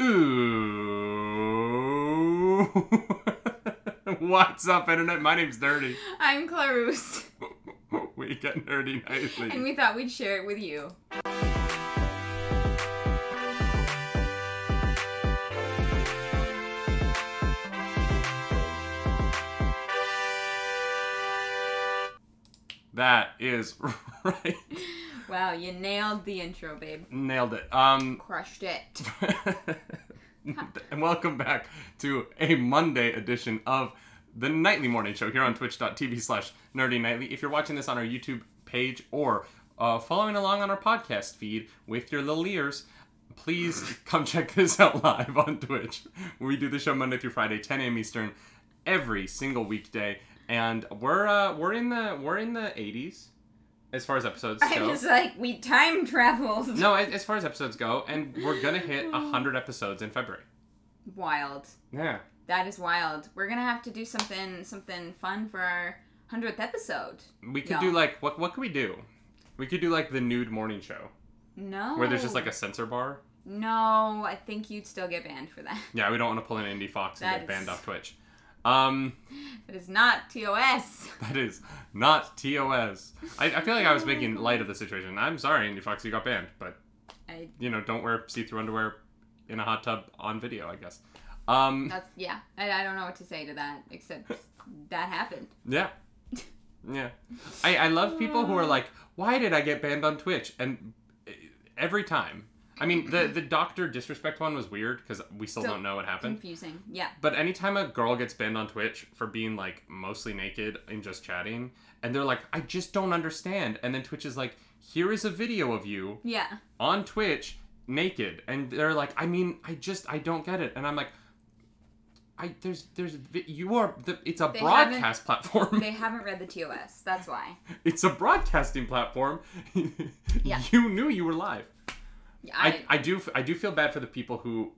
Ooh. What's up, Internet? My name's Dirty. I'm Clarus, we get nerdy nightly. and we thought we'd share it with you. That is right. Wow, you nailed the intro, babe. Nailed it. Um, Crushed it. and welcome back to a Monday edition of the Nightly Morning Show here on twitch.tv slash nerdy nightly. If you're watching this on our YouTube page or uh, following along on our podcast feed with your little ears, please come check this out live on Twitch. We do the show Monday through Friday, 10 a.m. Eastern, every single weekday, and we're uh, we're in the we're in the 80s as far as episodes I'm go. just like, we time traveled. No, as as far as episodes go, and we're gonna hit hundred episodes in February. Wild. Yeah. That is wild. We're gonna have to do something something fun for our hundredth episode. We could do like what what could we do? We could do like the nude morning show No. where there's just like a censor bar. No, I think you'd still get banned for that. Yeah, we don't want to pull an Indiefoxx and That get banned is- off Twitch. Um, It is not TOS. that is not TOS. I, I feel like I was making light of the situation. I'm sorry, Indiefoxx, you got banned, but I, you know, don't wear see-through underwear in a hot tub on video. I guess. Um, that's yeah. I, I don't know what to say to that except that happened. Yeah. Yeah. I, I love people who are like, why did I get banned on Twitch? And uh, every time. I mean, the, the doctor disrespect one was weird because we still, Still don't know what happened. Confusing. Yeah. But anytime a girl gets banned on Twitch for being like mostly naked and just chatting, and they're like, I just don't understand. And then Twitch is like, here is a video of you Yeah. on Twitch naked. And they're like, I mean, I just, I don't get it. And I'm like, I, there's, there's, you are, the, it's a They broadcast platform. They haven't read the TOS. That's why. It's a broadcasting platform. Yeah. You knew you were live. I, I do I do feel bad for the people who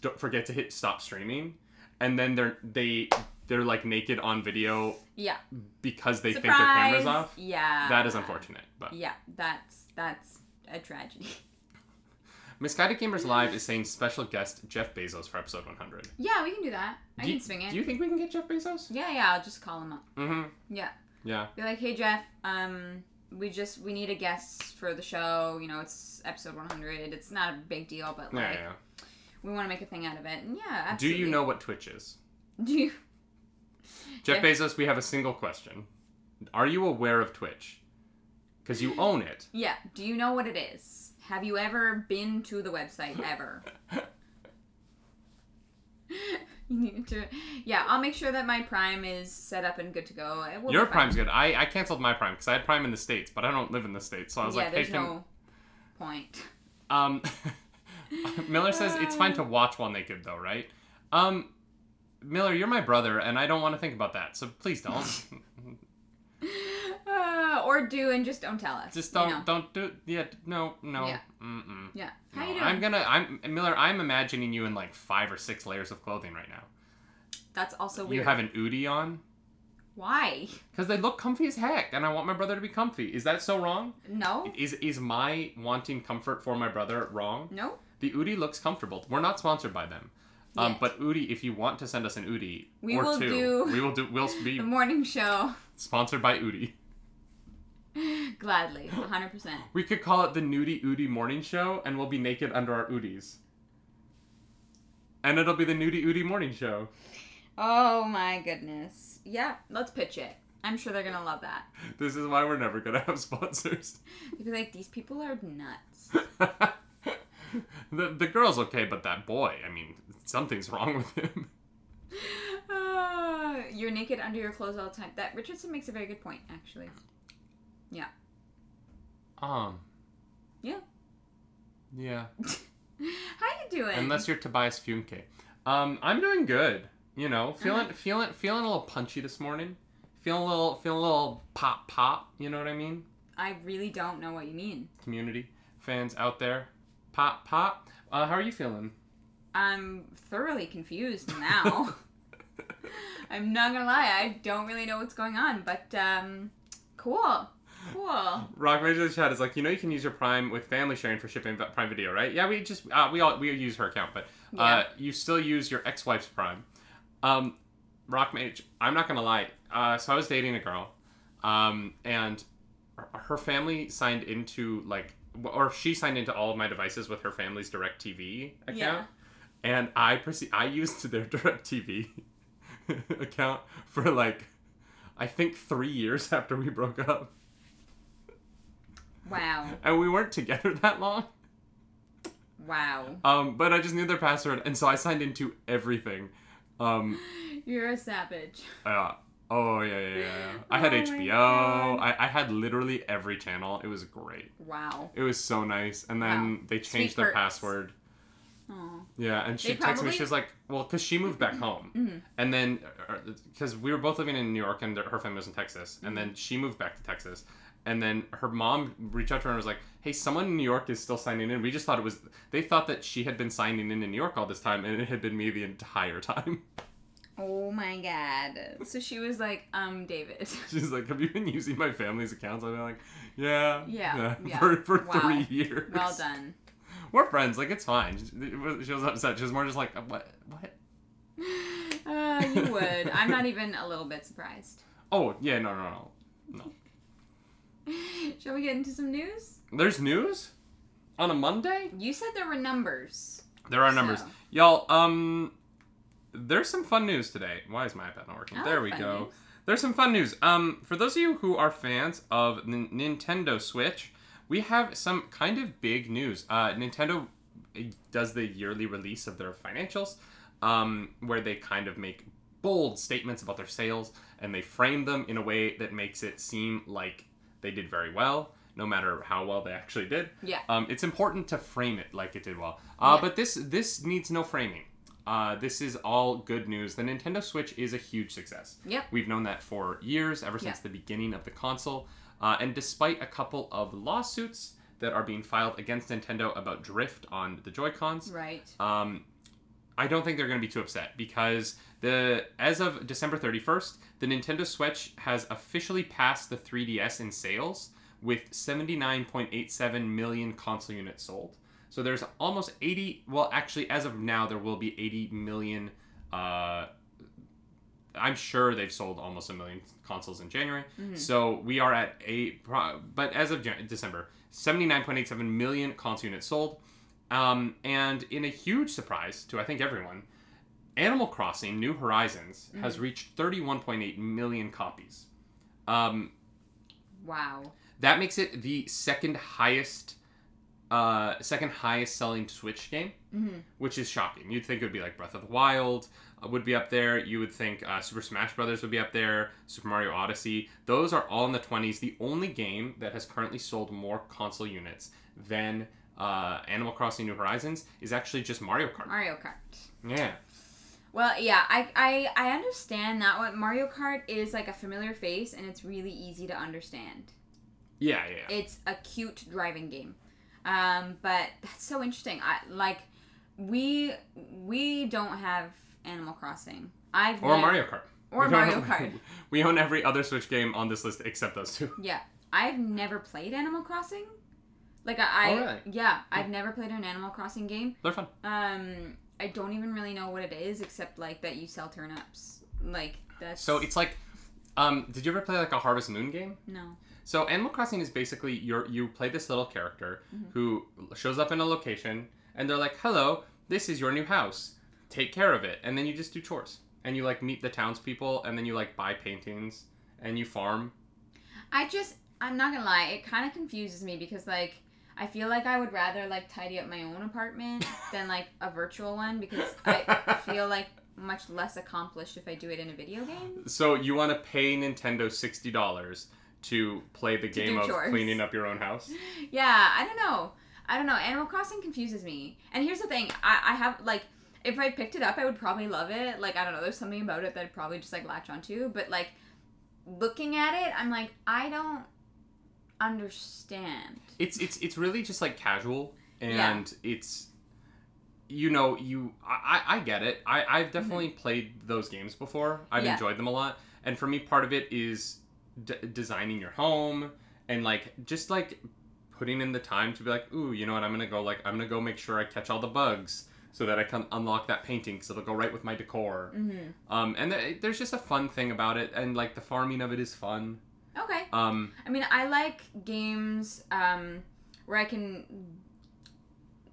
don't forget to hit stop streaming, and then they're they they're like naked on video yeah. because they Surprise. think their camera's off. Yeah. That is unfortunate. But Yeah, that's that's a tragedy. Misguided Gamers Live is saying special guest Jeff Bezos for episode 100. Yeah, we can do that. I do can swing it. Do you think we can get Jeff Bezos? Yeah, yeah. I'll just call him up. Mm-hmm. Yeah. Yeah. Be like, hey Jeff, um, we just we need a guest for the show. You know, it's episode 100. It's not a big deal, but like yeah. we want to make a thing out of it. And yeah, Do you know what Twitch is? Do you? Jeff Jeff- Bezos, we have a single question. Are you aware of Twitch? Because you own it. Yeah. Do you know what it is? Have you ever been to the website ever? you need to. Yeah, I'll make sure that my Prime is set up and good to go. It will Your. Prime's good. I, I canceled my Prime because I had Prime in the States, but I don't live in the States. So I was yeah, like, hey, there's can, no point. Um, Miller says it's fine to watch while naked, though, right? Um, Miller, you're my brother, and I don't want to think about that, so please don't. Uh, or do and just don't tell us. Just don't, know. don't do. Yeah, no, no. Yeah. Mm-mm. Yeah. How No, you doing? I'm gonna. I'm Miller. I'm imagining you in like five or six layers of clothing right now. That's also weird. You have an Oodie on Why? because they look comfy as heck, and I want my brother to be comfy. Is that so wrong? No. Is is my wanting comfort for my brother wrong? No. The Oodie looks comfortable. We're not sponsored by them. Um, Yet. but Oodie, if you want to send us an Oodie We or will two, do we will do. We'll be The morning show. sponsored by Oodie. Gladly. 100%. We could call it the Nudie Oodie Morning Show, and we'll be naked under our Oodies. And it'll be the Nudie Oodie Morning Show. Oh my goodness. Yeah, let's pitch it. I'm sure they're gonna love that. This is why we're never gonna have sponsors. They'd be like, these people are nuts. the the girl's okay, but that boy, I mean, something's wrong with him. Uh, you're naked under your clothes all the time. That Richardson makes a very good point, actually. Um. Yeah. Yeah. How you doing? Unless you're Tobias Funke. Um, I'm doing good. You know, feeling feeling feeling a little punchy this morning. Feeling a little feeling a little pop pop. You know what I mean? I really don't know what you mean. Community fans out there, pop pop. Uh, how are you feeling? I'm thoroughly confused now. I'm not gonna lie, I don't really know what's going on, but um, cool. Cool. Rock Major Chat is like, you know, you can use your Prime with family sharing for shipping Prime Video, right? Yeah, we just uh, we all we use her account, but uh, Yeah. you still use your ex-wife's Prime. Um, Rock Mage, I'm not gonna lie. Uh, so I was dating a girl, um, and her- family signed into like, or she signed into all of my devices with her family's DirecTV account, Yeah. and I proceed. I used their DirecTV account for like, I think three years after we broke up Wow. and we weren't together that long. Wow. Um, but I just knew their password, and so I signed into everything. Um, You're a savage. uh, oh yeah, yeah, yeah. yeah. I had Oh HBO. I, I had literally every channel. It was great. Wow. It was so nice. And then Wow. they Sweet changed their perks. password. Oh. Yeah, and she They texted me. probably- She was like, "Well, because she moved back home, Mhm. and then because we were both living in New York and her family was in Texas, and then she moved back to Texas." And then her mom reached out to her and was like, "Hey, someone in New York is still signing in. We just thought it was. They thought that she had been signing in in New York all this time, and it had been me the entire time." Oh my god. So she was like, um, David. She's like, "Have you been using my family's accounts?" I'm like, "Yeah, Yeah, yeah. for for Wow. three years. Well done. We're friends. Like it's fine." She was- she was upset. She was more just like, "What? What?" Uh, you would. I'm not even a little bit surprised. Oh yeah, no, no, no, no. Shall we get into some news? There's news on a Monday. You said there were numbers. There are numbers, y'all. Um, there's some fun news today. Why is my iPad not working? I there like we go. news. There's some fun news. Um, for those of you who are fans of N- Nintendo Switch, we have some kind of big news. Uh, Nintendo does the yearly release of their financials, um, where they kind of make bold statements about their sales and they frame them in a way that makes it seem like they did very well, no matter how well they actually did. Yeah. Um, it's important to frame it like it did well. Uh, Yeah. But this this needs no framing. Uh, this is all good news. The Nintendo Switch is a huge success. Yep. We've known that for years, ever since Yeah. the beginning of the console. Uh, and despite a couple of lawsuits that are being filed against Nintendo about drift on the Joy Cons, Right. um, I don't think they're going to be too upset because the as of December 31st, the Nintendo Switch has officially passed the 3DS in sales with 79.87 million console units sold. So there's almost 80. Well, actually, as of now, there will be 80 million. Uh, I'm sure they've sold almost a million consoles in January. So we are at a. But as of Jan- December, 79.87 million console units sold. Um, and in a huge surprise to I think everyone, Animal Crossing: New Horizons has reached 31.8 million copies. Um, Wow. that makes it the second highest, uh, second highest selling Switch game, Mhm. which is shocking. You'd think it would be like Breath of the Wild uh, would be up there. You would think uh, Super Smash Brothers would be up there. Super Mario Odyssey. Those are all in the 20s. The only game that has currently sold more console units than uh, Animal Crossing: New Horizons is actually just Mario Kart. Mario Kart. Yeah. Well, yeah, I, I I understand that what Mario Kart is like a familiar face and it's really easy to understand. Yeah, yeah. yeah. It's a cute driving game. Um, but that's so interesting. I like we we don't have Animal Crossing. I've Or nev- Mario Kart. or We Mario Kart. We own every other Switch game on this list except those two. Yeah, I've never played Animal Crossing. Like I, Oh, really? yeah, I've never played an Animal Crossing game. They're fun. Um, I don't even really know what it is except like that you sell turnips. Like that's So it's like, um, did you ever play like a Harvest Moon game? no. So Animal Crossing is basically you you play this little character Mm-hmm. who shows up in a location and they're like, "Hello, this is your new house. Take care of it." And then you just do chores and you like meet the townspeople and then you like buy paintings and you farm. I just I'm not gonna lie, it kind of confuses me because like I feel like I would rather like tidy up my own apartment than like a virtual one because I feel like much less accomplished if I do it in a video game. So you want to pay Nintendo sixty dollars to play the game of chores. cleaning up your own house? Yeah, I don't know. I don't know. Animal Crossing confuses me. And here's the thing, I, I have like if I picked it up, I would probably love it. Like I don't know, there's something about it that I'd probably just like latch onto. But like looking at it, I'm like I don't understand. it's it's it's really just like casual and Yeah. it's you know you I, I get it I, I've definitely played those games before I've Mm-hmm. Yeah. enjoyed them a lot and for me part of it is d- designing your home and like just like putting in the time to be like, ooh, you know what? I'm gonna go like I'm gonna go make sure I catch all the bugs so that I can unlock that painting because it'll go right with my decor. Mm-hmm. Um, and th- there's just a fun thing about it, and like the farming of it is fun. Okay. Um, I mean, I like games um, where I can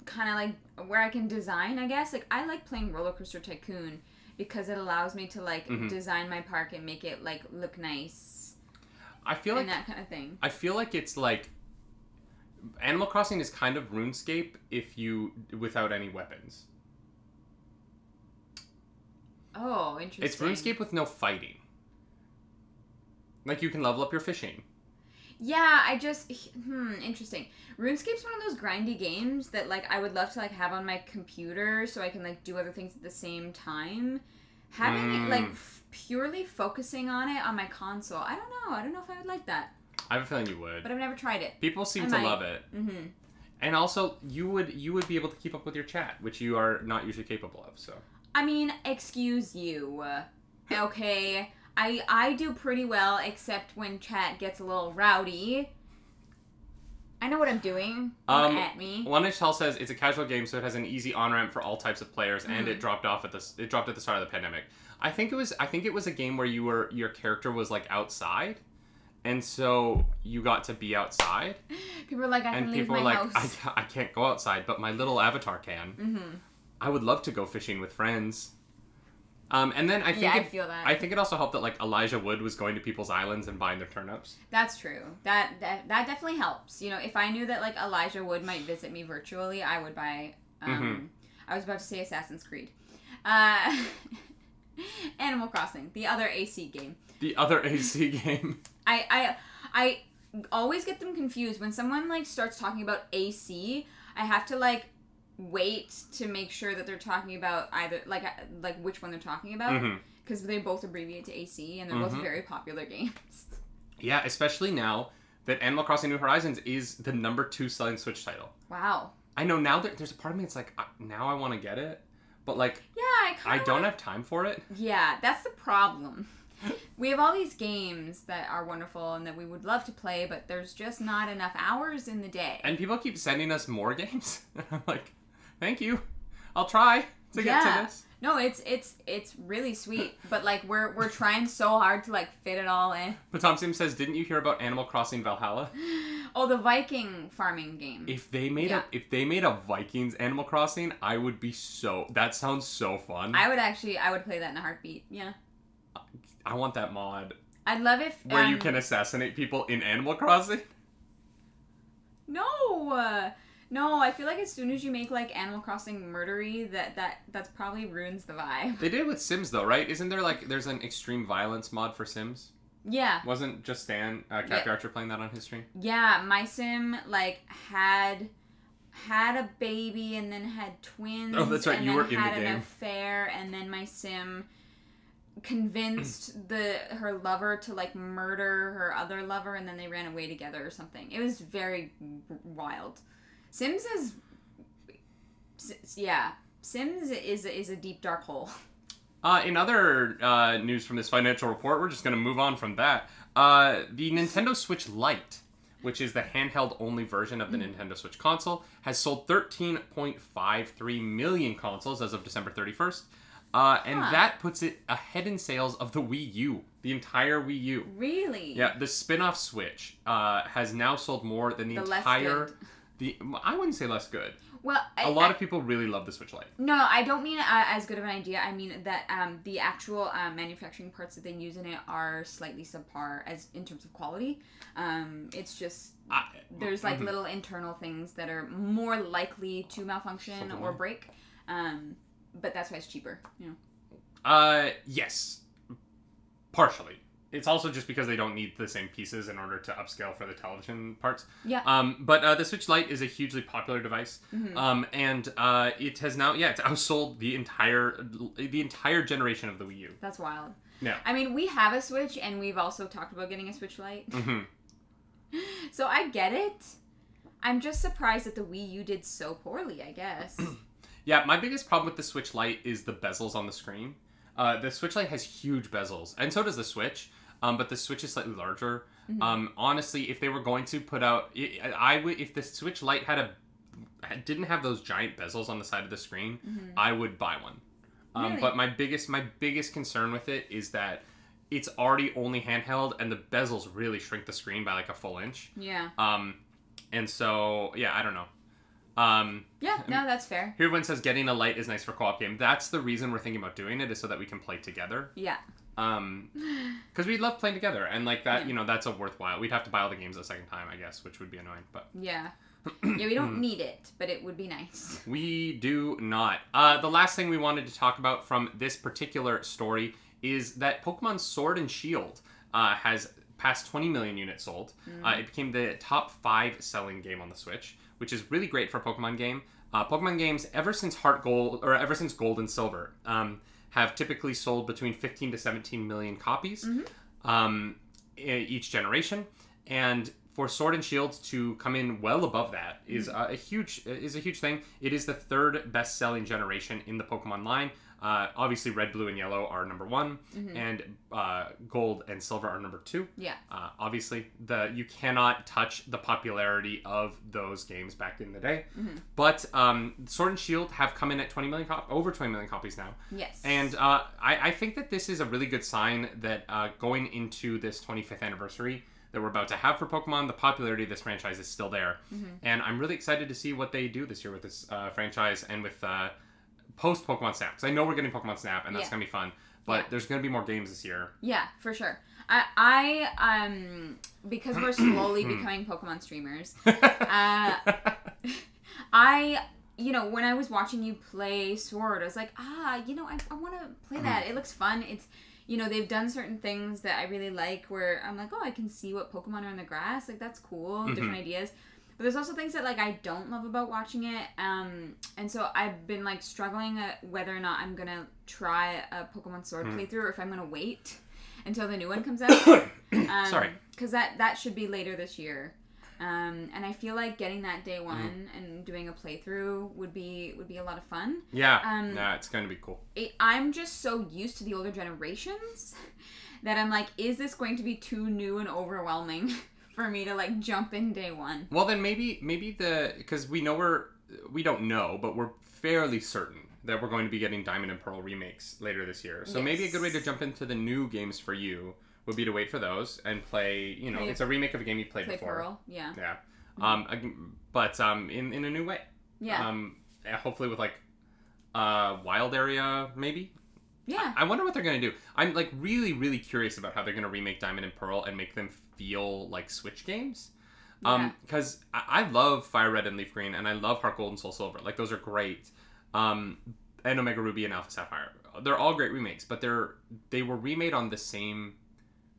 kind of like where I can design. I guess like I like playing Roller Coaster Tycoon because it allows me to like Mhm. design my park and make it like look nice I feel like and that kind of thing. I feel like it's like Animal Crossing is kind of RuneScape if you without any weapons. Oh, interesting. It's RuneScape with no fighting. Like you can level up your fishing. Yeah, I just hmm, interesting. RuneScape's one of those grindy games that like I would love to like have on my computer so I can like do other things at the same time. Having it like Mm. f- purely focusing on it on my console, I don't know. I don't know if I would like that, I have a feeling you would. but I've never tried it. People seem I to might. love it. Mm-hmm. And also you would you would be able to keep up with your chat, which you are not usually capable of, so I mean, excuse you. Okay, I I do pretty well except when chat gets a little rowdy. I know what I'm doing. Um, at me. One Tell says it's a casual game, so it has an easy on ramp for all types of players, and Mhm. it dropped off at the it dropped at the start of the pandemic. I think it was I think it was a game where you were your character was like outside, and so you got to be outside, People are like, I can and people were like, house. I, I can't go outside, but my little avatar can. mm-hmm. I would love to go fishing with friends. Um, and then I think Yeah, I it, feel that. I think it also helped that like Elijah Wood was going to people's islands and buying their turnips. That's true. That, that that definitely helps. You know, if I knew that like Elijah Wood might visit me virtually, I would buy. Um, Mm-hmm. I was about to say Assassin's Creed. Uh, Animal Crossing, the other AC game. The other AC game. I I I always get them confused when someone like starts talking about AC. I have to like wait to make sure that they're talking about either like like which one they're talking about because they both abbreviate to AC and they're both Mhm. very popular games. Yeah, especially now that Animal Crossing New Horizons is the number two selling Switch title. Wow. I know now that there's a part of me that's like, uh, now I want to get it, but like Yeah, I I don't have time for it. Yeah, that's the problem. We have all these games that are wonderful and that we would love to play, but there's just not enough hours in the day. And people keep sending us more games, and I'm like, thank you, I'll try to get Yeah. to this. No, it's it's it's really sweet, but like we're we're trying so hard to like fit it all in. But Tom Sim says, didn't you hear about Animal Crossing Valhalla? Oh, the Viking farming game. If they made Yeah. a if they made a Vikings Animal Crossing, I would be so. That sounds so fun. I would actually I would play that in a heartbeat. Yeah. I want that mod I'd love if where you um, can assassinate people in Animal Crossing. No. No, I feel like as soon as you make like Animal Crossing murdery, that that that's probably ruins the vibe. They did it with Sims though, right? Isn't there like there's an extreme violence mod for Sims? Yeah. Wasn't just Stan uh, Cappy Yeah. Archer playing that on his stream? Yeah, my sim like had had a baby and then had twins. Oh, that's right, And you were in the game. had an affair, and then my sim convinced the her lover to like murder her other lover, and then they ran away together or something. It was very wild. Sims is, yeah, Sims is is a deep dark hole. Uh, in other uh, news from this financial report, we're just going to move on from that. Uh, the Nintendo Switch Lite, which is the handheld only version of the Nintendo Switch console, has sold 13.53 million consoles as of December 31st. Uh, and Huh. that puts it ahead in sales of the Wii U, the entire Wii U. Really? Yeah, the spin-off Switch uh, has now sold more than the, The entire. The I wouldn't say less good. Well, I, A lot I- of people really love the Switch Lite. No, I don't mean uh, as good of an idea. I mean that um, the actual um, manufacturing parts that they use in it are slightly subpar as in terms of quality. Um, it's just I, there's like mhm. little internal things that are more likely to malfunction Something or like- break. Um, but that's why it's cheaper. You know. Uh, yes, partially. It's also just because they don't need the same pieces in order to upscale for the television parts. Yeah. Um, but uh, the Switch Lite is a hugely popular device, mm-hmm. um, and uh, it has now yeah it's outsold the entire the entire generation of the Wii U. That's wild. Yeah. I mean, we have a Switch, and we've also talked about getting a Switch Lite. Mm-hmm. so I get it. I'm just surprised that the Wii U did so poorly. I guess. Yeah, my biggest problem with the Switch Lite is the bezels on the screen. Uh, the Switch Lite has huge bezels, and so does the Switch. Um, but the Switch is slightly larger, Mhm. Um, honestly, if they were going to put out, I would if the Switch Lite had a didn't have those giant bezels on the side of the screen, Mhm. I would buy one. Um, Really? But my biggest my biggest concern with it is that it's already only handheld, and the bezels really shrink the screen by like a full inch. Yeah. Um, and so yeah, I don't know. Um, Yeah. No, that's fair. here one says getting a Lite is nice for co-op game. That's the reason we're thinking about doing it is so that we can play together. Yeah. Um, because we love playing together, and like that, Yeah. you know, that's a worthwhile. We'd have to buy all the games a second time, I guess, which would be annoying. But Yeah. Yeah, we don't need it, but it would be nice. we do not. Uh, the last thing we wanted to talk about from this particular story is that Pokemon Sword and Shield uh, has passed 20 million units sold. Uh, it became the top five selling game on the Switch, which is really great for a Pokemon game. Uh, Pokemon games, ever since Heart Gold or ever since Gold and Silver, um, have typically sold between 15 to 17 million copies um, e- each generation, and for Sword and Shield to come in well above that is uh, a huge is a huge thing. It is the third best selling generation in the Pokemon line. Uh, obviously, Red, Blue, and Yellow are number one, and uh, Gold and Silver are number two. Yeah. Uh, obviously, the you cannot touch the popularity of those games back in the day. But um, Sword and Shield have come in at 20 million cop- over 20 million copies now. Yes. And uh, I, I think that this is a really good sign that uh, going into this 25th anniversary that we're about to have for Pokemon, the popularity of this franchise is still there. And I'm really excited to see what they do this year with this uh, franchise and with uh, post Pokemon Snap. Because I know we're getting Pokemon Snap, and that's Yeah. going to be fun. But Yeah. there's going to be more games this year. Yeah, for sure. I, I um because we're slowly becoming Pokemon streamers. Uh, I you know when I was watching you play Sword, I was like, ah, you know, I, I want to play that. It looks fun. It's you know they've done certain things that I really like where I'm like, oh, I can see what Pokemon are in the grass. Like that's cool. Different ideas. But there's also things that like I don't love about watching it. Um, and so I've been like struggling uh, whether or not I'm gonna try a Pokemon Sword playthrough or if I'm gonna wait until the new one comes out. Um, Sorry. because that that should be later this year. Um, and I feel like getting that day one Mm-hmm. and doing a playthrough would be would be a lot of fun. Yeah, Um, yeah, it's going to be cool. It, I'm just so used to the older generations that I'm like, is this going to be too new and overwhelming for me to like jump in day one? Well, then maybe maybe the because we know we're we don't know, but we're fairly certain that we're going to be getting Diamond and Pearl remakes later this year. So maybe a good way to jump into the new games for you would be to wait for those and play. You know, Play- it's a remake of a game you played Play before. Pearl, yeah, Yeah. Um, but um, in in a new way. yeah, Um, hopefully with like uh wild area maybe. Yeah. I wonder what they're gonna do. I'm like really, really curious about how they're gonna remake Diamond and Pearl and make them feel like Switch games. Yeah. Um, because I, I love Fire Red and Leaf Green, and I love Heart Gold and Soul Silver. Like those are great. Um, and Omega Ruby and Alpha Sapphire. They're all great remakes, but they're they were remade on the same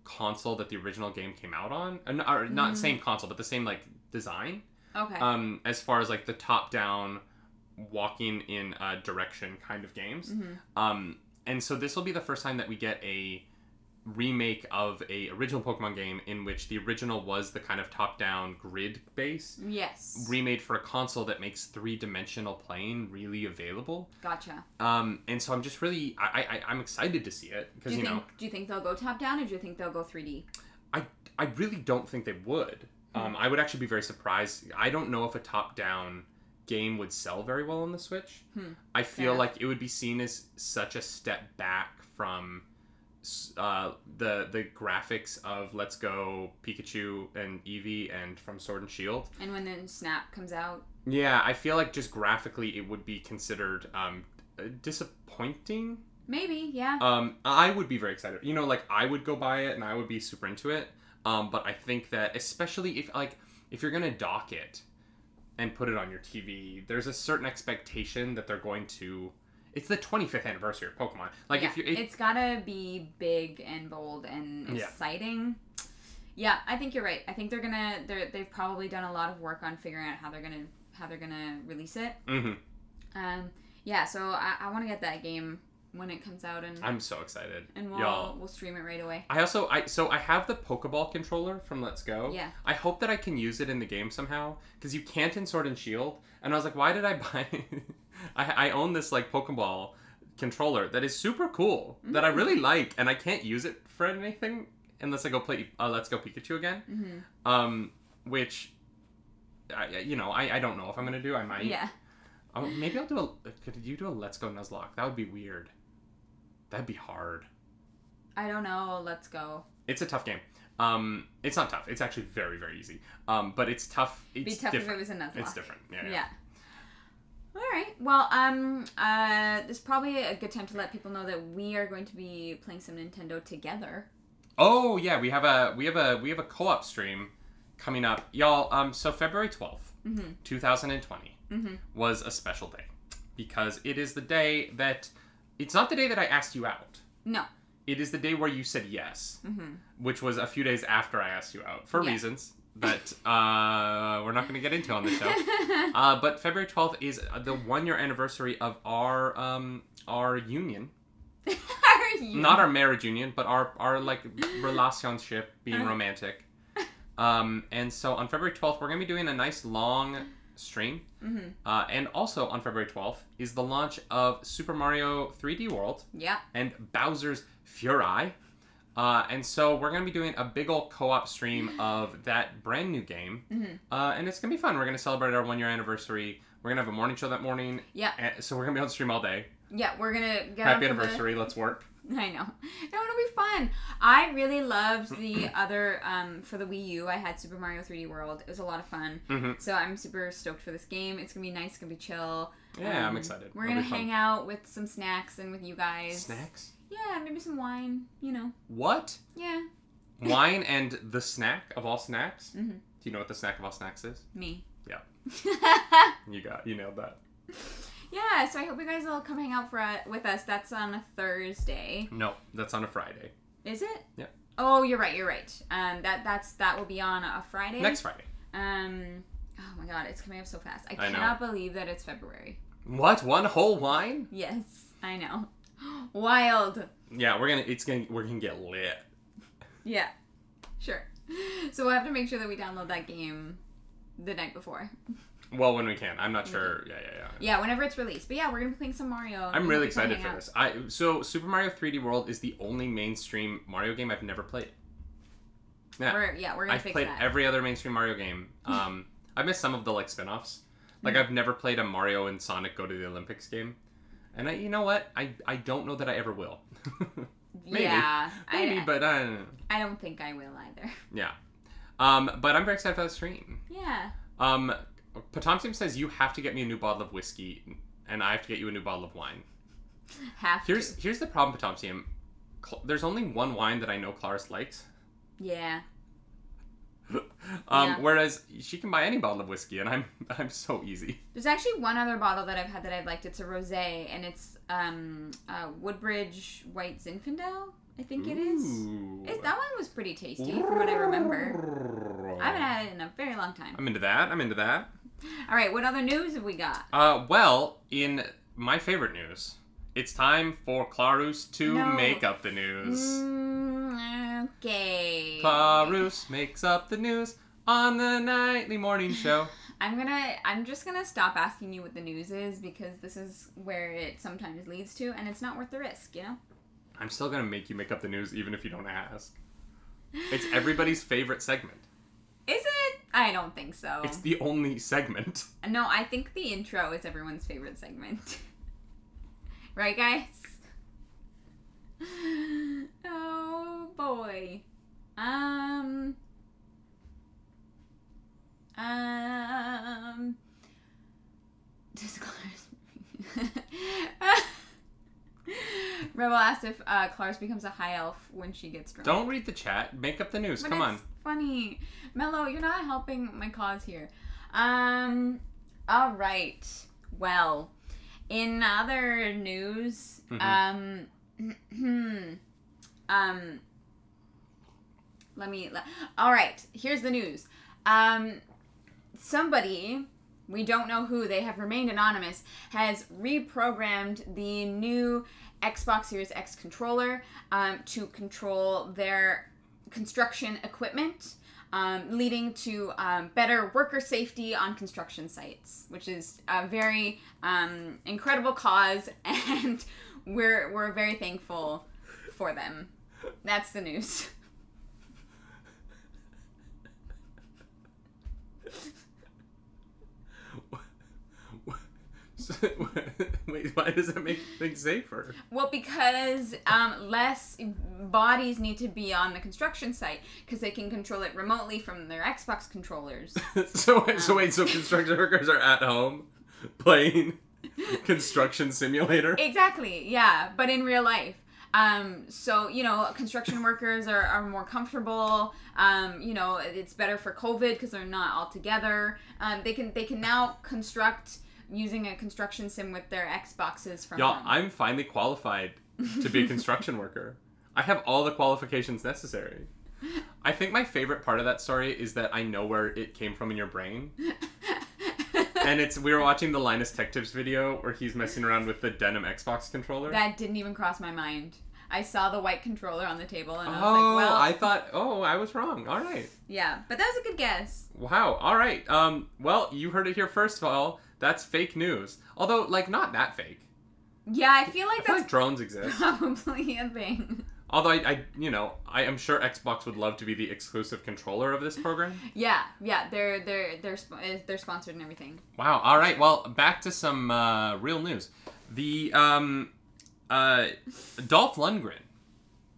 console that the original game came out on, Uh, or not Mm. same console, but the same like design. Okay. Um, as far as like the top down, walking in a direction kind of games. Mhm. Um, and so this will be the first time that we get a remake of a original Pokemon game in which the original was the kind of top-down grid base, Yes. remade for a console that makes three-dimensional playing really available. Gotcha. Um, and so I'm just really I, I I'm excited to see it because Do you, you, know think do you think they'll go top down or do you think they'll go 3D? I I really don't think they would. Um, I would actually be very surprised. I don't know if a top-down game would sell very well on the Switch. Hmm. I feel Fair. like it would be seen as such a step back from uh, the the graphics of Let's Go Pikachu and Eevee and from Sword and Shield. And when the Snap comes out, Yeah, I feel like just graphically it would be considered um, disappointing. maybe, yeah. Um, I would be very excited. You know, like I would go buy it and I would be super into it. Um, but I think that especially if like if you're gonna dock it and put it on your TV, there's a certain expectation that they're going to. It's the 25th anniversary of Pokemon. Like yeah, if you, it, it's gotta be big and bold and exciting. Yeah, I think you're right. I think they're gonna they're they've probably done a lot of work on figuring out how they're gonna how they're gonna release it. mhm. Um, yeah, so I, I want to get that game when it comes out and I'm so excited, and we'll y'all. we'll stream it right away. I also I so I have the Pokeball controller from Let's Go. Yeah. I hope that I can use it in the game somehow because you can't in Sword and Shield. And I was like, why did I buy? I I own this like Pokeball controller that is super cool that I really like, and I can't use it for anything unless I go play uh, Let's Go Pikachu again. Mm-hmm. Um, which, I, I- you know, I, I don't know if I'm gonna do. I might. Yeah. Oh, maybe I'll do a. Could you do a Let's Go Nuzlocke? That would be weird. That'd be hard. I don't know. Let's go. It's a tough game. Um, it's not tough. It's actually very very easy. Um, but it's tough. It's Be tough different. if it was a Nuzlocke. It's different. Yeah. yeah. Yeah. All right. Well, um, uh, this is probably a good time to let people know that we are going to be playing some Nintendo together. Oh yeah, we have a we have a we have a co-op stream coming up, y'all. Um, so February twelfth, Mhm. two thousand and twenty, Mhm. was a special day because it is the day that it's not the day that I asked you out. No. It is the day where you said yes, Mhm. which was a few days after I asked you out for Yeah. reasons that uh, we're not going to get into on the show. Uh, but February twelfth is the one year anniversary of our um our union, Are you? not our marriage union, but our our like relationship being Uh. romantic. Um, and so on February twelfth, we're gonna be doing a nice long stream. Mhm. Uh, and also on February twelfth is the launch of Super Mario 3D World Yeah. and Bowser's Fury. Uh, and so we're gonna be doing a big old co-op stream of that brand new game, Mhm. uh, and it's gonna be fun. We're gonna celebrate our one year anniversary. We're gonna have a morning show that morning. Yeah. and- so we're gonna be on stream all day. Yeah. We're gonna get Happy onto the- anniversary! Let's work. I know. No, it'll be fun. I really loved the other um for the Wii U. I had Super Mario 3D World. It was a lot of fun. Mhm. So I'm super stoked for this game. It's gonna be nice. It's gonna be chill. Yeah, I'm Um, excited. We're gonna hang out with some snacks and with you guys. Snacks? Yeah, maybe some wine. You know. What? Yeah. Wine and the snack of all snacks? Mhm. Do you know what the snack of all snacks is? Me. Yeah. You got you nailed that. Yeah. So I hope you guys will come hang out for uh, with us. That's on a Thursday. No, that's on a Friday. Is it? Yeah. Oh, you're right. You're right. Um, that that's that will be on a Friday. Next Friday. Um. Oh my God, it's coming up so fast. I I know. cannot believe that it's February. What? One whole wine? Yes, I know. Wild. Yeah, we're gonna it's gonna we're gonna get lit. Yeah. Sure. So we'll have to make sure that we download that game the night before. Well, when we can. I'm not sure. Yeah, yeah, yeah. Yeah, whenever it's released. But yeah, we're gonna be playing some Mario. I'm really hope you come excited for this. I so Super Mario 3D World is the only mainstream Mario game I've never played. Yeah, We're, yeah, we're gonna I've fix played that. every other mainstream Mario game. Um, I missed some of the like spin-offs. Like I've never played a Mario and Sonic go to the Olympics game, and I, you know what? I I don't know that I ever will. maybe. Yeah, Maybe, I, but I don't know. I don't think I will either. Yeah. Um, but I'm very excited for the stream. Yeah. Um, Potomsim says you have to get me a new bottle of whiskey, and I have to get you a new bottle of wine. Have Here's to. here's the problem, Potomsium. Cl- There's only one wine that I know Claris likes. Yeah. Um, Yeah. Whereas she can buy any bottle of whiskey, and I'm I'm so easy. There's actually one other bottle that I've had that I've liked. It's a rosé, and it's um uh, Woodbridge White Zinfandel. I think it is. Ooh. It, that one was pretty tasty, from what I remember. I haven't had it in a very long time. I'm into that. I'm into that. All right, what other news have we got? Uh, well, in my favorite news, it's time for Clarus to No. make up the news. Mm, okay. Clarus makes up the news on the nightly morning show. I'm gonna. I'm just gonna stop asking you what the news is because this is where it sometimes leads to, and it's not worth the risk. You know. I'm still gonna make you make up the news even if you don't ask. It's everybody's favorite segment. Is it? I don't think so. It's the only segment. No, I think the intro is everyone's favorite segment. right, guys? Oh boy. Um. Um. Disclose. Rebel asked if uh, Clarus becomes a high elf when she gets drunk. Don't read the chat. Make up the news. But Come on. Funny. Mello, you're not helping my cause here. Um all right. Well, in other news, Mhm. um um let me let, All right, here's the news. Um somebody we don't know who, they have remained anonymous, has reprogrammed the new Xbox Series X controller um, to control their construction equipment, um, leading to um, better worker safety on construction sites, which is a very um, incredible cause, and we're, we're very thankful for them. That's the news. Wait, why does that make things safer? Well, because um, less bodies need to be on the construction site because they can control it remotely from their Xbox controllers. so, so wait, so construction workers are at home playing construction simulator? exactly, yeah, but in real life. Um, so you know, construction workers are, are more comfortable. Um, you know, it's better for COVID because they're not all together. Um, they can they can now construct using a construction sim with their Xboxes from Y'all, home. I'm finally qualified to be a construction worker. I have all the qualifications necessary. I think my favorite part of that story is that I know where it came from in your brain. And it's we were watching the Linus Tech Tips video where he's messing around with the denim Xbox controller. that didn't even cross my mind. I saw the white controller on the table and I was oh, like, well, I thought, oh, I was wrong. All right. yeah, but that was a good guess. Wow. All right. Um. Well, you heard it here first of all. That's fake news. Although, like, not that fake. Yeah, I feel like I feel that's like drones exist. probably a thing. Although I, I, you know, I am sure Xbox would love to be the exclusive controller of this program. Yeah, yeah, they're they're they're sp- uh, they're sponsored and everything. Wow. All right. Well, back to some uh, real news. The um, uh, Dolph Lundgren.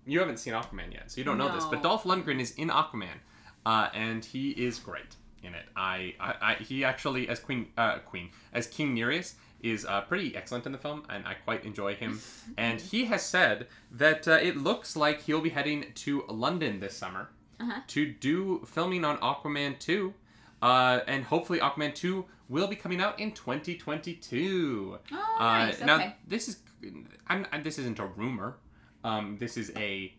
You haven't seen Aquaman yet, so you don't know this. But Dolph Lundgren is in Aquaman, uh, and he is great in it. I, I, I he actually as Queen, uh, Queen as King Nereus is uh, pretty excellent in the film, and I quite enjoy him. and he has said that uh, it looks like he'll be heading to London this summer Uh-huh. to do filming on Aquaman 2. Uh, and hopefully Aquaman 2 will be coming out in 2022. Oh, Uh, nice. Now okay. this is I'm, I- this isn't a rumor. Um, this is a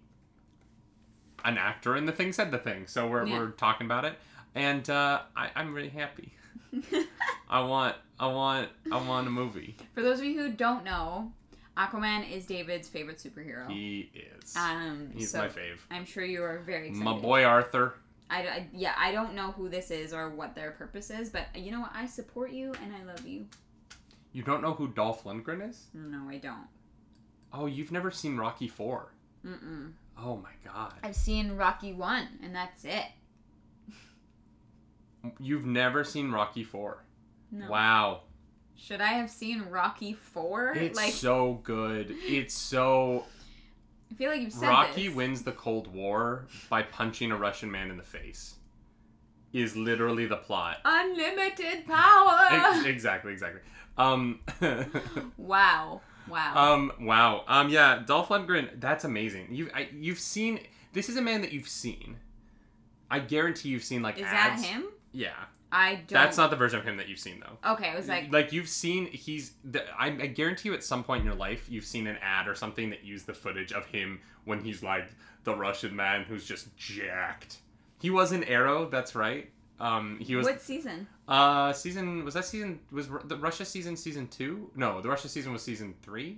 an actor in the thing said the thing. So we're, Yeah. we're talking about it. And uh, I, I'm really happy. I want I want I want a movie. For those of you who don't know, Aquaman is David's favorite superhero. He is. um, He's so my fave. I'm sure you are very excited. My boy Arthur. I, I- yeah, I don't know who this is or what their purpose is, but you know what? I support you and I love you. You don't know who Dolph Lundgren is? No, I don't. Oh, you've never seen Rocky 4. Mm-mm. Oh my god. I've seen Rocky One, and that's it. You've never seen Rocky 4. No. Wow. Should I have seen Rocky Four? It's like, so good. It's so I feel like you've said Rocky this. wins the Cold War by punching a Russian man in the face. Is literally the plot. Unlimited power. Exactly, exactly. Um wow. Wow. Um wow. Um yeah, Dolph Lundgren, that's amazing. You I, you've seen this is a man that you've seen. I guarantee you've seen like is ads. that him? Yeah. I don't. That's not the version of him that you've seen though. Okay, it was like like you've seen he's the, I, I guarantee you at some point in your life you've seen an ad or something that used the footage of him when he's like the russian man who's just jacked he was in arrow that's right um he was what season? uh season was that season was the russia season season two no the russia season was season three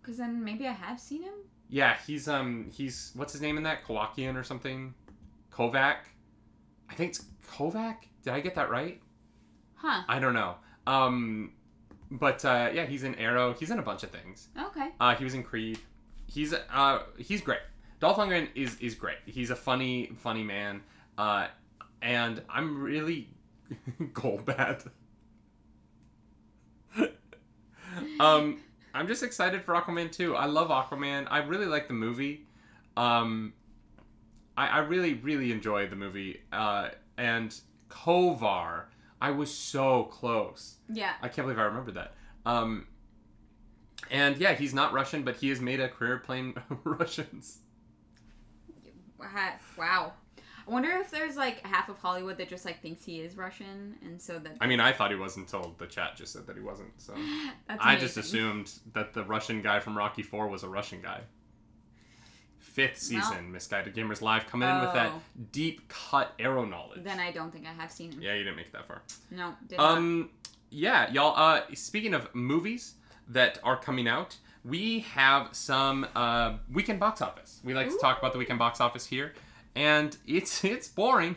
Because then maybe I have seen him. yeah he's um he's what's his name in that kowakian or something kovac i think it's kovac did i get that right Huh. I don't know. Um, but uh, yeah, he's in Arrow. He's in a bunch of things. Okay. Uh, he was in Creed. He's uh, he's great. Dolph Lundgren is is great. He's a funny funny man. Uh, and I'm really Goldbat. um, I'm just excited for Aquaman 2. I love Aquaman. I really like the movie. Um, I, I really really enjoy the movie. Uh, and Kovar, I was so close. Yeah. I can't believe I remember that. Um, and yeah, he's not Russian, but he has made a career playing Russians. Wow. I wonder if there's like half of Hollywood that just like thinks he is Russian, and so that I mean, I thought he was until the chat just said that he wasn't. So I just assumed that the Russian guy from Rocky Four was a Russian guy. Fifth season, Misguided Gamers Live, coming in with that Oh. deep cut arrow knowledge. Then I don't think I have seen him. yeah, you didn't make it that far. No. Did not. Um, yeah, y'all. Uh, speaking of movies that are coming out, we have some uh, weekend box office. We like to talk about the weekend box office here, and it's it's boring.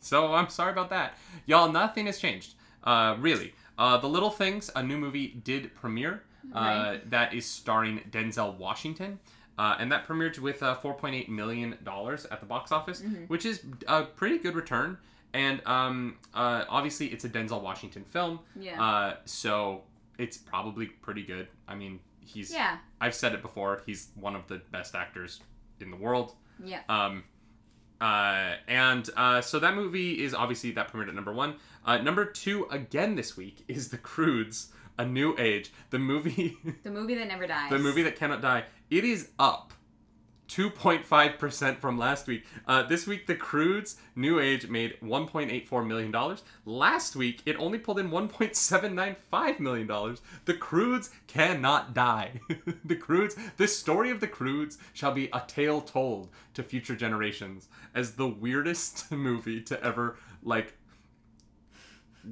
So I'm sorry about that, y'all. Nothing has changed, uh, really. Uh, the Little Things, a new movie, did premiere. Uh, Right. that is starring Denzel Washington. Uh, and that premiered with uh, 4.8 million dollars at the box office, which is a pretty good return. and um, uh, obviously it's a Denzel Washington film. Yeah. Uh, so it's probably pretty good. I mean, he's. yeah. I've said it before. He's one of the best actors in the world. Yeah. Um, uh, and uh, so that movie is obviously that premiered at number one. Uh, number two again this week is The Croods, A New Age. The movie, The movie that never dies. the movie that cannot die. It is up. 2.5% from last week. Uh, this week, The Croods New Age made $1.84 million. Last week, it only pulled in $1.795 million. The Croods cannot die. the Croods, the story of The Croods shall be a tale told to future generations as the weirdest movie to ever, like,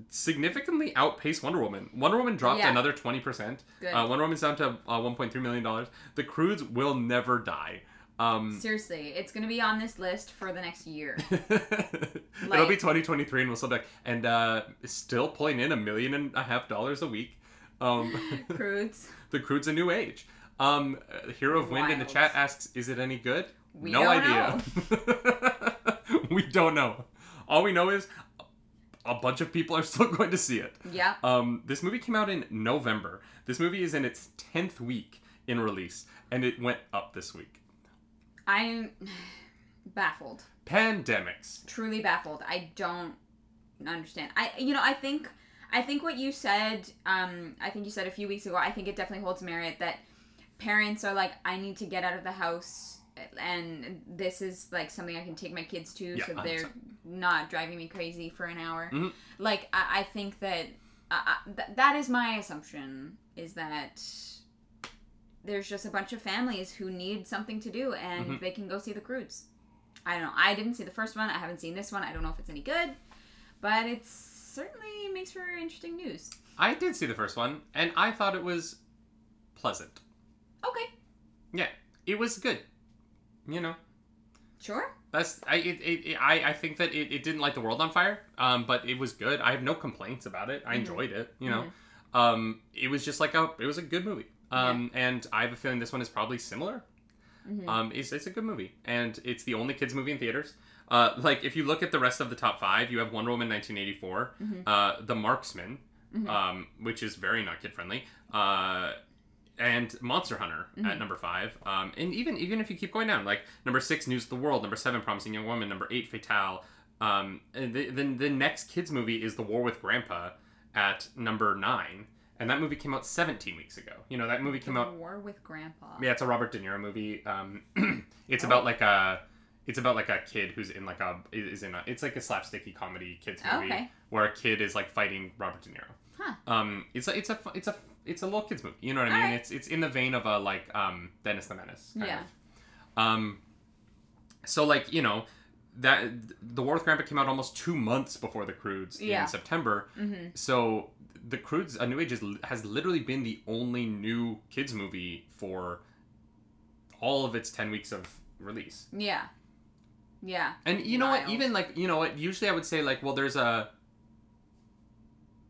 significantly outpace Wonder Woman. Wonder Woman dropped Yeah. another 20%. Good. Uh, Wonder Woman's down to uh, $1.3 million. The Croods will never die. Um, Seriously, it's gonna be on this list for the next year. It'll be 2023 and we'll still be like, and uh, still pulling in a million and a half dollars a week. Um, Croods. the Crude's a new age. Um, Hero of Wind in the chat asks, is it any good? We no don't idea. we don't know. All we know is a bunch of people are still going to see it. Yeah. Um, this movie came out in November. This movie is in its 10th week in release, and it went up this week. I'm baffled. Pandemics. Truly baffled. I don't understand. I you know, I think I think what you said, um, I think you said a few weeks ago, I think it definitely holds merit that parents are like, I need to get out of the house and this is like something I can take my kids to Yeah, so they're 100%. not driving me crazy for an hour. Mhm. Like I, I think that uh, th- that is my assumption is that there's just a bunch of families who need something to do and Mhm. they can go see the Croods. I don't know. I didn't see the first one. I haven't seen this one. I don't know if it's any good, but it certainly makes for interesting news. I did see the first one, and I thought it was pleasant. Okay, Yeah, it was good. You know, sure. that's I it, it, I I think that it, it didn't light the world on fire, um, but it was good. I have no complaints about it. I Mhm. enjoyed it. You know, um, it was just like a it was a good movie. Um, and I have a feeling this one is probably similar. Mhm. Um, it's, it's a good movie, and it's the only kids movie in theaters. Uh, like if you look at the rest of the top five, you have Wonder Woman 1984, Mhm. uh, The Marksman, Mhm. um, which is very not kid friendly, uh, and Monster Hunter at Mhm. number five. Um, and even even if you keep going down, like number six, News of the World, number seven, Promising Young Woman, number eight, Fatale. Um, and the, the the next kids movie is The War with Grandpa at number nine, and that movie came out 17 weeks ago. You know that movie came out. The out War with Grandpa. yeah, it's a Robert De Niro movie. Um, it's Oh. about like a, it's about like a kid who's in like a is in a. It's like a slapsticky comedy kids movie Okay. where a kid is like fighting Robert De Niro. Huh. Um, it's a it's a it's a it's a little kids movie. You know what I mean? Alright. It's it's in the vein of a like um Dennis the Menace. Kind Yeah. Of. Um, so like you know. That the War with Grandpa came out almost two months before the Croods Yeah. in September, Mm-hmm. so the Croods A New Age is, has literally been the only new kids movie for all of its 10 weeks of release. Yeah. Yeah. And you know what? Even like, you know what? Usually I would say like, well, there's a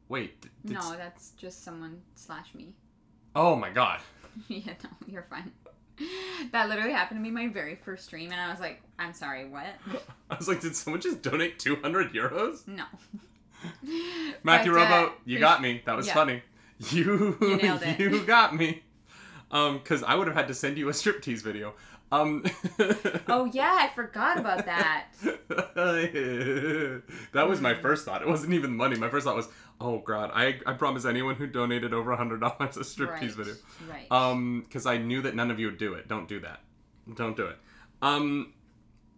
Wait. th- th- No, that's just someone slash me. Oh my god. yeah, no, you're fine. That literally happened to me my very first stream, and I was like, I'm sorry, what? I was like, did someone just donate 200 euros? No. Matthew But, uh, Robo, you got me. That was yeah. funny. You You nailed it. you got me. Um, cuz I would have had to send you a striptease video. Um Oh yeah, I forgot about that. that was my Mm. first thought. It wasn't even money. My first thought was, oh god, I, I promise anyone who donated over a hundred dollars a striptease right. video. Right. Um, because I knew that none of you would do it. Don't do that. Don't do it. Um,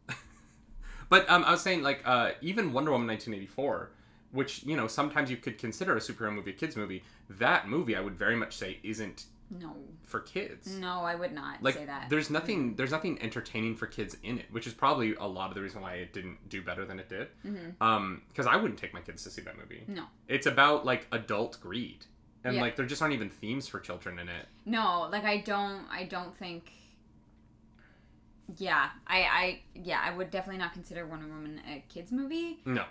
but um, I was saying like uh, even Wonder Woman 1984, which you know sometimes you could consider a superhero movie, a kids movie. That movie I would very much say isn't no. for kids No, I would not like say that. there's nothing there's nothing entertaining for kids in it which is probably a lot of the reason why it didn't do better than it did Mhm. um because i wouldn't take my kids to see that movie No. it's about like adult greed and Yeah. like there just aren't even themes for children in it No, like I don't I don't think Yeah, I I yeah, I would definitely not consider Wonder Woman a kids movie no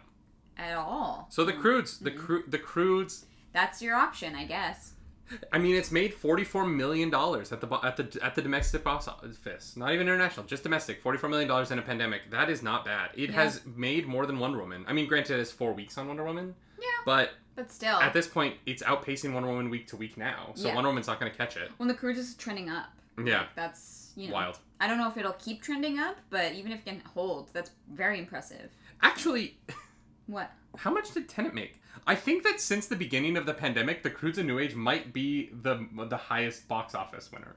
at all. so the No. Croods the Mhm. cru- the Croods That's your option, I guess. I mean, it's made forty-four million dollars at the at the at the domestic box office. Not even international, just domestic. Forty-four million dollars in a pandemic. That is not bad. It Yeah. has made more than Wonder Woman. I mean, granted, it's four weeks on Wonder Woman, Yeah, but but still, at this point, it's outpacing Wonder Woman week to week now. So Yeah. Wonder Woman's not going to catch it. when the Croods is trending up, Yeah, like, that's you know, wild. I don't know if it'll keep trending up, but even if it can hold, that's very impressive. Actually, What? how much did Tenet make? I think that since the beginning of the pandemic, The Croods of New Age might be the the highest box office winner.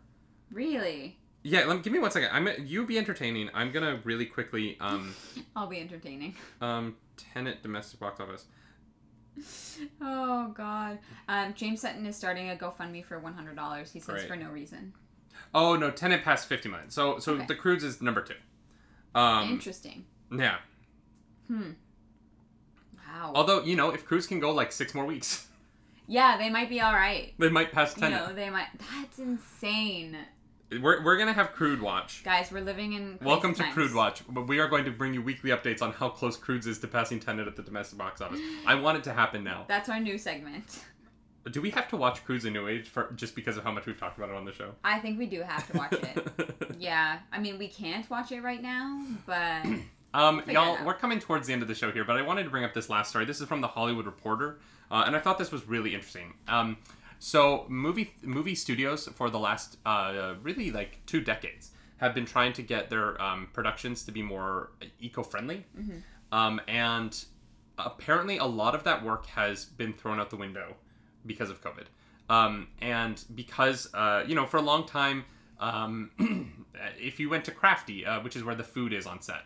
Really? Yeah, let me, give me one second. I'm you be entertaining. I'm gonna really quickly um I'll be entertaining. um Tenet domestic box office. Oh God. Um, James Sutton is starting a GoFundMe for one hundred dollars. He says Great. for no reason. Oh no, Tenet passed 50 million. So so Okay. The Croods is number two. Um, Interesting. yeah. Hmm. Wow. Although you know, if Croods can go like six more weeks, yeah, they might be all right. they might pass You Tenet. know, they might. That's insane, We're we're gonna have Crude Watch. guys. We're living in. crazy Welcome to times. Crude Watch, but we are going to bring you weekly updates on how close Croods is to passing Tenet at the domestic box office. I want it to happen now. That's our new segment. Do we have to watch Croods a New Age for just because of how much we've talked about it on the show? I think we do have to watch it. yeah, I mean we can't watch it right now, but Um, y'all, we're coming towards the end of the show here, but I wanted to bring up this last story. This is from the Hollywood Reporter, uh, and I thought this was really interesting. Um, so movie movie studios for the last uh, really like two decades have been trying to get their um, productions to be more eco-friendly, um, and apparently a lot of that work has been thrown out the window because of COVID, um, and because uh, you know for a long time. Um, if you went to Crafty, uh, which is where the food is on set,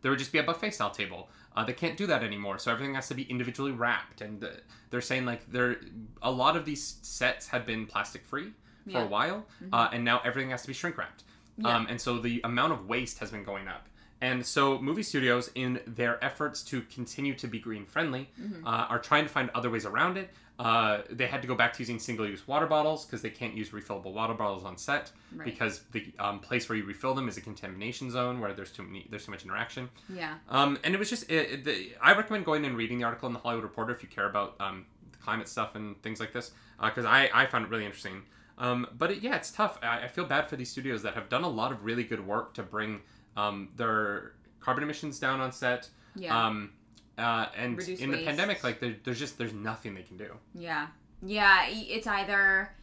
there would just be a buffet style table. Uh, they can't do that anymore, so everything has to be individually wrapped. And uh, they're saying like there, a lot of these sets had been plastic free for Yeah. a while, uh, and now everything has to be shrink wrapped. Yeah. Um, and so the amount of waste has been going up. And so movie studios, in their efforts to continue to be green friendly, Mm-hmm. uh, are trying to find other ways around it. Uh, they had to go back to using single use water bottles because they can't use refillable water bottles on set Right. because the um, place where you refill them is a contamination zone where there's too many there's too much interaction. yeah, Um, and it was just it, it- the, I recommend going and reading the article in the Hollywood Reporter if you care about um, climate stuff and things like this because I, I found it really interesting. Um, but it, yeah, it's tough. I, I feel bad for these studios that have done a lot of really good work to bring um, their carbon emissions down on set. yeah, Um, uh, and Reduce in the pandemic, like there, there's just there's nothing they can do. yeah, yeah. It's either,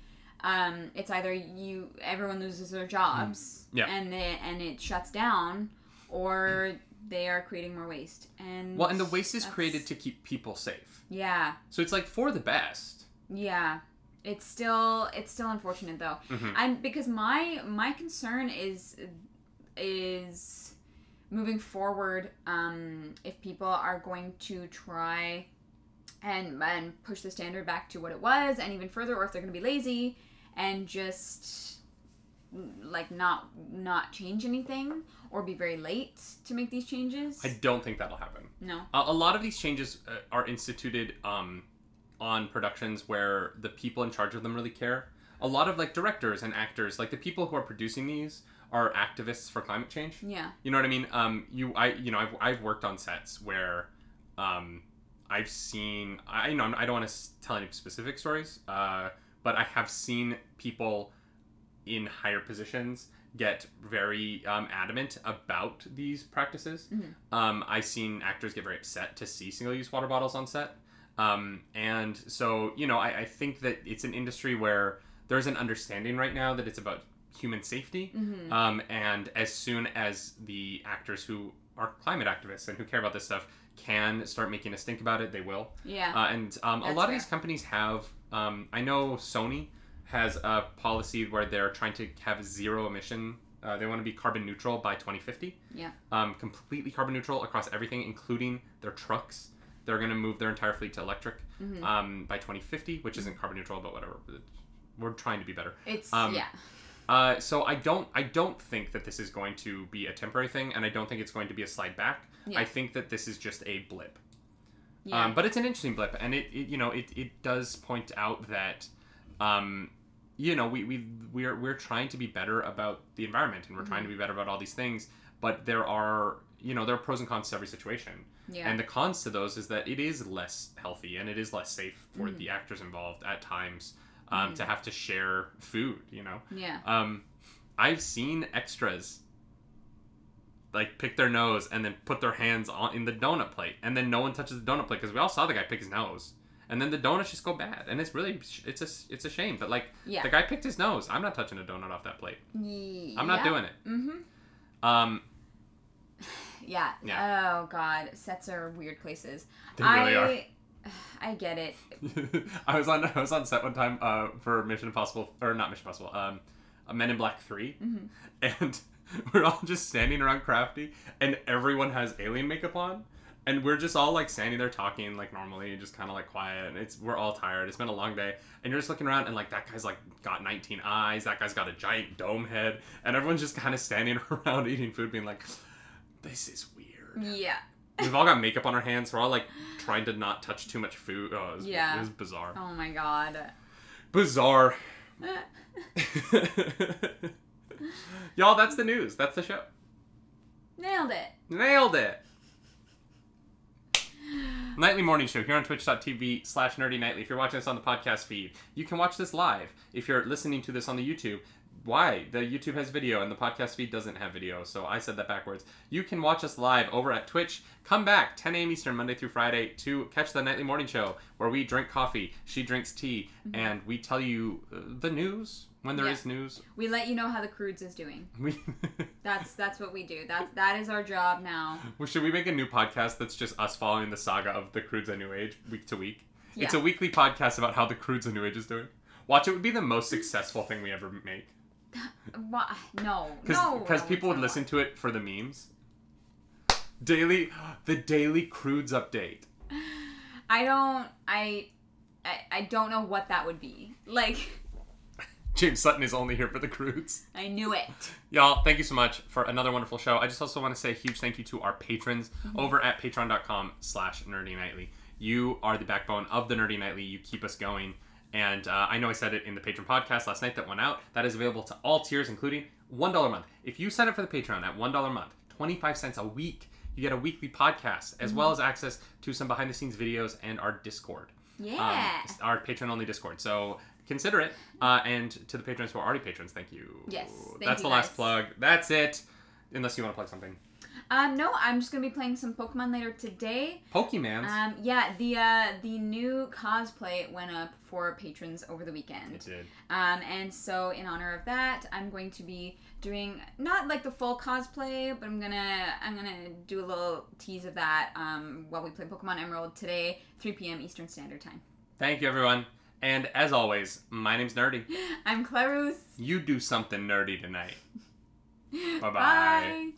um, it's either you everyone loses their jobs, Yeah. and they, and it shuts down, or they are creating more waste. And Well, and the waste is created to keep people safe. Yeah, So it's like for the best. yeah. It's still it's still unfortunate though. Mhm. and because my my concern is is moving forward um, if people are going to try and and push the standard back to what it was and even further or if they're going to be lazy and just like not not change anything or be very late to make these changes I don't think that'll happen. no A, a lot of these changes uh, are instituted um, on productions where the people in charge of them really care. A lot of like directors and actors, like the people who are producing these, are activists for climate change. yeah You know what I mean? Um, you, I, you know, I've, I've worked on sets where, um, I've seen, I, you know, I don't want to tell any specific stories, uh, but I have seen people in higher positions get very um, adamant about these practices. Mhm. Um, I've seen actors get very upset to see single-use water bottles on set. Um, and so, you know, I, I think that it's an industry where there's an understanding right now that it's about human safety. hmm Um, and as soon as the actors who are climate activists and who care about this stuff can start making us think about it, they will. yeah Uh, and um, a lot fair. of these companies have, um, I know Sony has a policy where they're trying to have zero emission. Uh, they want to be carbon neutral by 2050. Yeah. Um, completely carbon neutral across everything, including their trucks. They're going to move their entire fleet to electric Mhm. um, by 2050, which isn't carbon neutral, but whatever. We're trying to be better. it's um, yeah Uh, so I don't I don't think that this is going to be a temporary thing, and I don't think it's going to be a slide back. Yeah. I think that this is just a blip. yeah Um, but it's an interesting blip, and it, it you know it, it does point out that, um, you know we we we're we're trying to be better about the environment, and we're trying to be better about all these things. But there are you know there are pros and cons to every situation. Yeah. And the cons to those is that it is less healthy and it is less safe for Mhm. the actors involved at times um, Mhm. to have to share food. You know, yeah. um, I've seen extras like pick their nose and then put their hands on in the donut plate, and then no one touches the donut plate because we all saw the guy pick his nose, and then the donuts just go bad, and it's really it's a it's a shame. But like Yeah. the guy picked his nose, I'm not touching a donut off that plate. I'm not doing it. Mm-hmm. Um, Yeah. Yeah. Oh God, sets are weird places. they really I, are. I get it. I was on I was on set one time uh, for Mission Impossible or not Mission Impossible, um, Men in Black 3 Mhm. and we're all just standing around Crafty, and everyone has alien makeup on, and we're just all like standing there talking like normally, just kind of like quiet, and it's we're all tired. It's been a long day, and you're just looking around, and like that guy's like got 19 eyes, that guy's got a giant dome head, and everyone's just kind of standing around eating food, being like, "This is weird." Yeah. We've all got makeup on our hands. We're all like trying to not touch too much food. Oh, it was, Yeah. it was bizarre. Oh my God. Bizarre. Y'all, that's the news. That's the show. Nailed it. Nailed it. Nightly morning show here on twitch.tv slash nerdy nightly. If you're watching this on the podcast feed, you can watch this live. If you're listening to this on the YouTube, why? The YouTube has video and the podcast feed doesn't have video, so I said that backwards. You can watch us live over at Twitch. Come back 10 a.m. Eastern, Monday through Friday, to catch the nightly morning show where we drink coffee, she drinks tea, and we tell you uh, the news when there is Yeah. news. We let you know how the Croods is doing. We That's that's what we do. That that is our job now. Well, should we make a new podcast that's just us following the saga of the Croods of New Age week to week? It's a weekly podcast about how the Croods of New Age is doing. Watch, it would be the most successful thing we ever make. Why? No. Because no. no, people would it's listen to it for the memes. Daily, the daily Croods update. I don't. I, I. I don't know what that would be. Like, James Sutton is only here for the Croods. I knew it. Y'all, thank you so much for another wonderful show. I just also want to say a huge thank you to our patrons mm-hmm. over at patreon.com slash nerdy nightly. You are the backbone of the Nerdy Nightly. You keep us going. And uh, I know I said it in the Patreon podcast last night that went out. That is available to all tiers, including $1 a month. If you sign up for the Patreon at $1 a month, 25 cents a week, you get a weekly podcast as well as access to some behind the scenes videos and our Discord Yeah. um, our patron only Discord. So consider it. Uh, and to the patrons who are already patrons, thank you. Yes, thank That's you the last plug. That's it. Unless you want to plug something. Um. No. I'm just gonna be playing some Pokemon later today. Pokemans. Um. Yeah. The uh the new cosplay went up for patrons over the weekend. it did. Um, and so in honor of that, I'm going to be doing not like the full cosplay, but I'm gonna I'm gonna do a little tease of that um, while we play Pokemon Emerald today, 3 p.m. Eastern Standard Time. Thank you, everyone. And as always, my name's Nerdy. I'm Clarus. You do something nerdy tonight. Bye-bye. Bye.